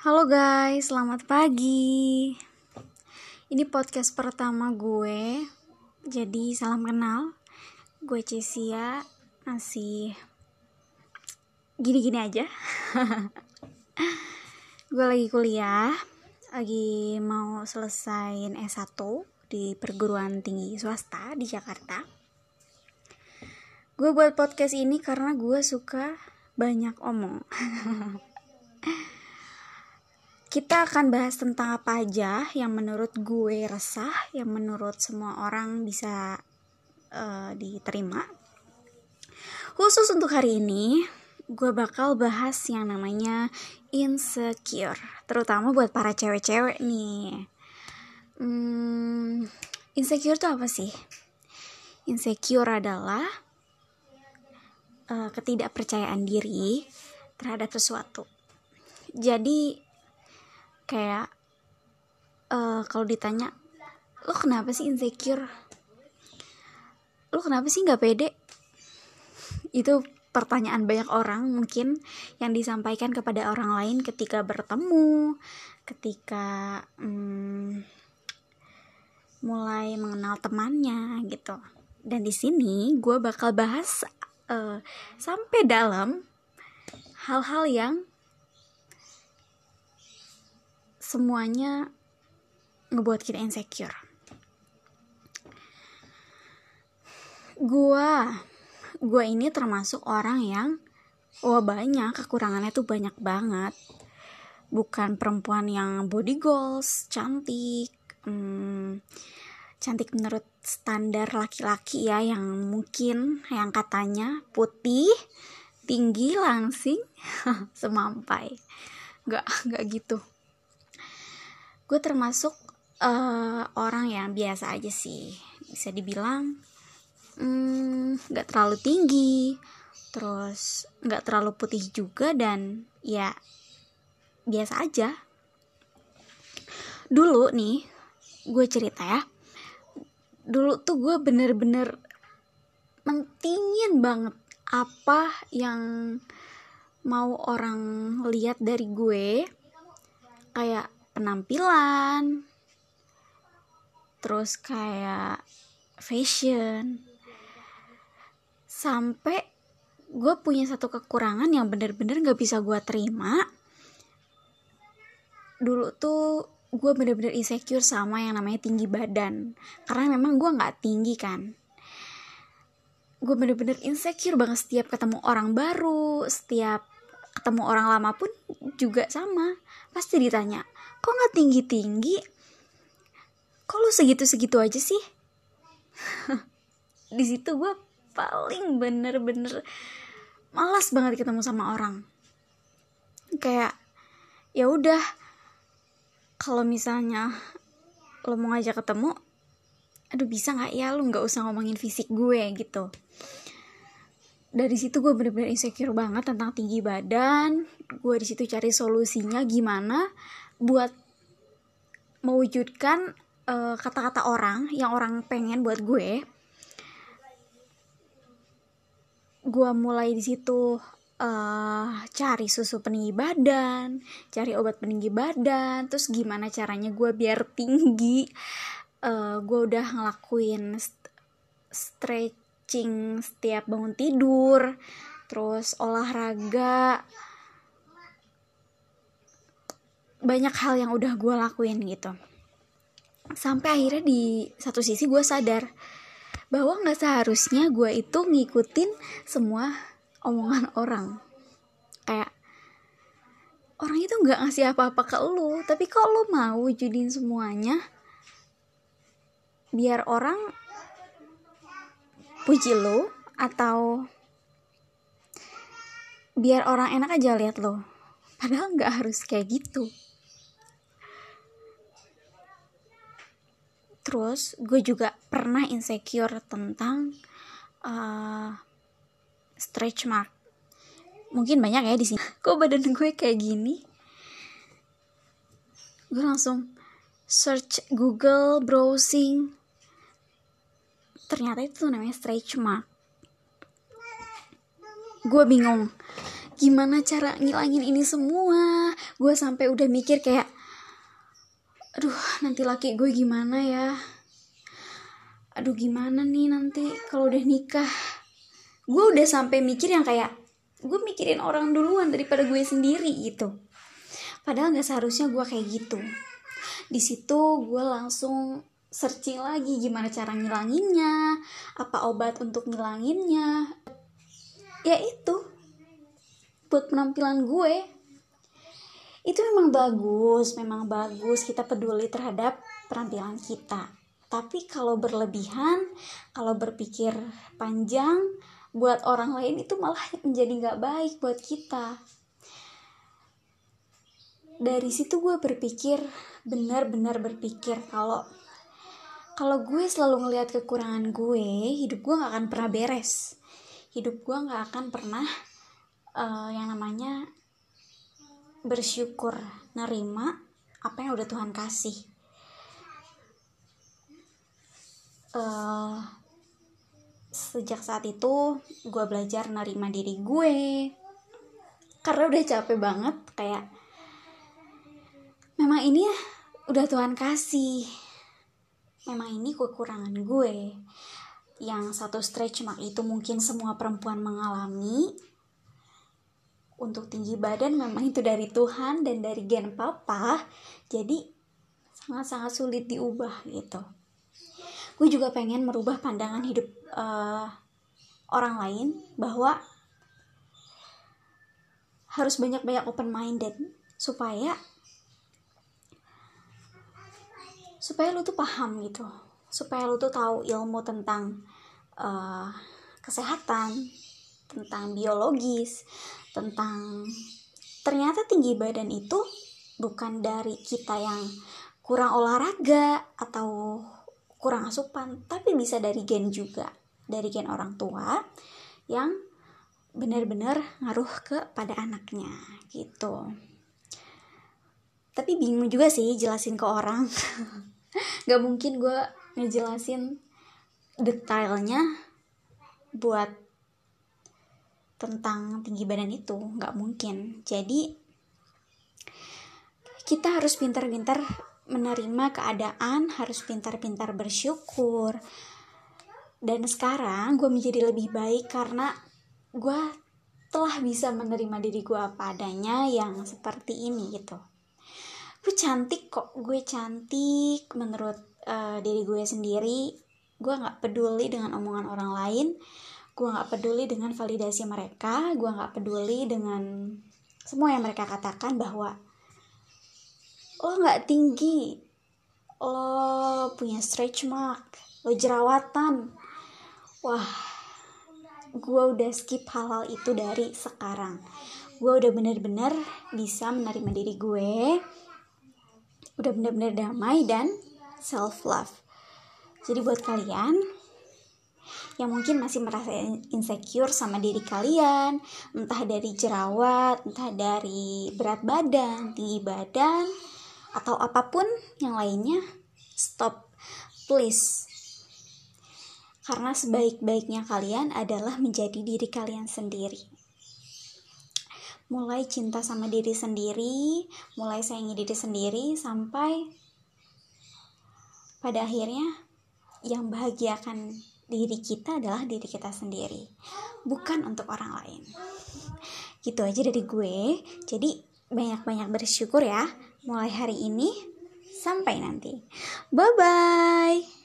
Halo guys, selamat pagi. Ini podcast pertama gue. Jadi salam kenal. Gue Cesia, masih gini-gini aja. gue lagi kuliah, lagi mau selesaiin S1 di perguruan tinggi swasta di Jakarta. Gue buat podcast ini karena gue suka banyak omong. kita akan bahas tentang apa aja yang menurut gue resah, yang menurut semua orang bisa uh, diterima. Khusus untuk hari ini, gue bakal bahas yang namanya insecure, terutama buat para cewek-cewek nih. Hmm, insecure itu apa sih? Insecure adalah uh, ketidakpercayaan diri terhadap sesuatu. Jadi kayak uh, kalau ditanya lo kenapa sih insecure? Lo kenapa sih nggak pede? Itu pertanyaan banyak orang mungkin yang disampaikan kepada orang lain ketika bertemu ketika hmm, mulai mengenal temannya gitu. Dan di sini gue bakal bahas uh, sampai dalam hal-hal yang semuanya ngebuat kita insecure. Gua, gua ini termasuk orang yang wah banyak kekurangannya tuh banyak banget. Bukan perempuan yang body goals, cantik, hmm, cantik menurut standar laki-laki ya yang mungkin yang katanya putih, tinggi, langsing, semampai. Gak, gak gitu gue termasuk uh, orang yang biasa aja sih. Bisa dibilang hmm, nggak mm, terlalu tinggi terus nggak terlalu putih juga dan ya biasa aja. Dulu nih gue cerita ya. Dulu tuh gue bener-bener mentingin banget apa yang mau orang lihat dari gue. Kayak penampilan. Terus kayak fashion. Sampai gue punya satu kekurangan yang bener-bener gak bisa gue terima. Dulu tuh gue bener-bener insecure sama yang namanya tinggi badan. Karena memang gue gak tinggi kan. Gue bener-bener insecure banget setiap ketemu orang baru setiap ketemu orang lama pun juga sama. Pasti ditanya kok nggak tinggi tinggi kok lu segitu segitu aja sih? Di situ gue paling bener-bener malas banget ketemu sama orang. Kayak ya udah kalau misalnya lo mau ngajak ketemu aduh bisa nggak ya lu nggak usah ngomongin fisik gue gitu. Dari situ gue bener-bener insecure banget tentang tinggi badan. Gue di situ cari solusinya gimana buat mewujudkan eh, kata-kata orang yang orang pengen buat gue gue mulai di situ uh, cari susu peninggi badan cari obat peninggi badan terus gimana caranya gue biar tinggi. Uh, gue udah ngelakuin st stretching setiap bangun tidur terus olahraga banyak hal yang udah gue lakuin gitu. Sampai akhirnya di satu sisi gue sadar bahwa nggak seharusnya gue itu ngikutin semua omongan orang. Kayak orang itu nggak ngasih apa-apa ke lo tapi kok lo mau wujudin semuanya biar orang puji lo atau biar orang enak aja lihat lo padahal nggak harus kayak gitu terus gue juga pernah insecure tentang uh, stretch mark. Mungkin banyak ya di sini. Kok badan gue kayak gini? Gue langsung search Google browsing. Ternyata itu namanya stretch mark. Gue bingung gimana cara ngilangin ini semua? Gue sampai udah mikir kayak aduh nanti laki gue gimana ya? Aduh gimana nih nanti kalau udah nikah? Gue udah sampai mikir yang kayak gue mikirin orang duluan daripada gue sendiri gitu. Padahal nggak seharusnya gue kayak gitu. Di situ gue langsung searching lagi gimana cara ngilanginnya apa obat untuk ngilanginnya. Ya itu buat penampilan gue itu memang bagus memang bagus kita peduli terhadap penampilan kita. Tapi kalau berlebihan kalau berpikir panjang buat orang lain itu malah menjadi nggak baik buat kita. Dari situ gue berpikir benar-benar berpikir kalau kalau gue selalu ngelihat kekurangan gue hidup gue nggak akan pernah beres. Hidup gue nggak akan pernah uh, yang namanya bersyukur nerima apa yang udah Tuhan kasih. Uh, sejak saat itu gue belajar nerima diri gue. Karena udah capek banget kayak memang ini ya udah Tuhan kasih. Memang ini kekurangan gue. Yang satu stretch mark itu mungkin semua perempuan mengalami untuk tinggi badan memang itu dari Tuhan dan dari gen papa. Jadi sangat-sangat sulit diubah gitu. Gue juga pengen merubah pandangan hidup uh, orang lain bahwa harus banyak-banyak open minded supaya supaya lu tuh paham gitu. Supaya lu tuh tahu ilmu tentang uh, kesehatan tentang biologis tentang ternyata tinggi badan itu bukan dari kita yang kurang olahraga atau kurang asupan, tapi bisa dari gen juga, dari gen orang tua yang benar-benar ngaruh ke pada anaknya gitu. Tapi bingung juga sih jelasin ke orang. Gak mungkin gue ngejelasin detailnya buat tentang tinggi badan itu nggak mungkin. Jadi kita harus pintar-pintar menerima keadaan harus pintar-pintar bersyukur. Dan sekarang gue menjadi lebih baik karena gue telah bisa menerima diri gue apa adanya yang seperti ini gitu. Gue cantik kok gue cantik menurut uh, diri gue sendiri. Gue nggak peduli dengan omongan orang lain gue nggak peduli dengan validasi mereka gue nggak peduli dengan semua yang mereka katakan bahwa lo nggak tinggi lo punya stretch mark lo jerawatan. Wah gue udah skip hal-hal itu dari sekarang. Gue udah bener-bener bisa menerima diri gue udah bener-bener damai dan self love jadi buat kalian yang mungkin masih merasa insecure sama diri kalian, entah dari jerawat, entah dari berat badan, tinggi badan, atau apa pun yang lainnya, stop, please. Karena sebaik-baiknya kalian adalah menjadi diri kalian sendiri. Mulai cinta sama diri sendiri, mulai sayangi diri sendiri, sampai pada akhirnya yang bahagiakan diri kita adalah diri kita sendiri bukan untuk orang lain. Gitu aja dari gue. Jadi banyak-banyak bersyukur ya mulai hari ini sampai nanti. Bye bye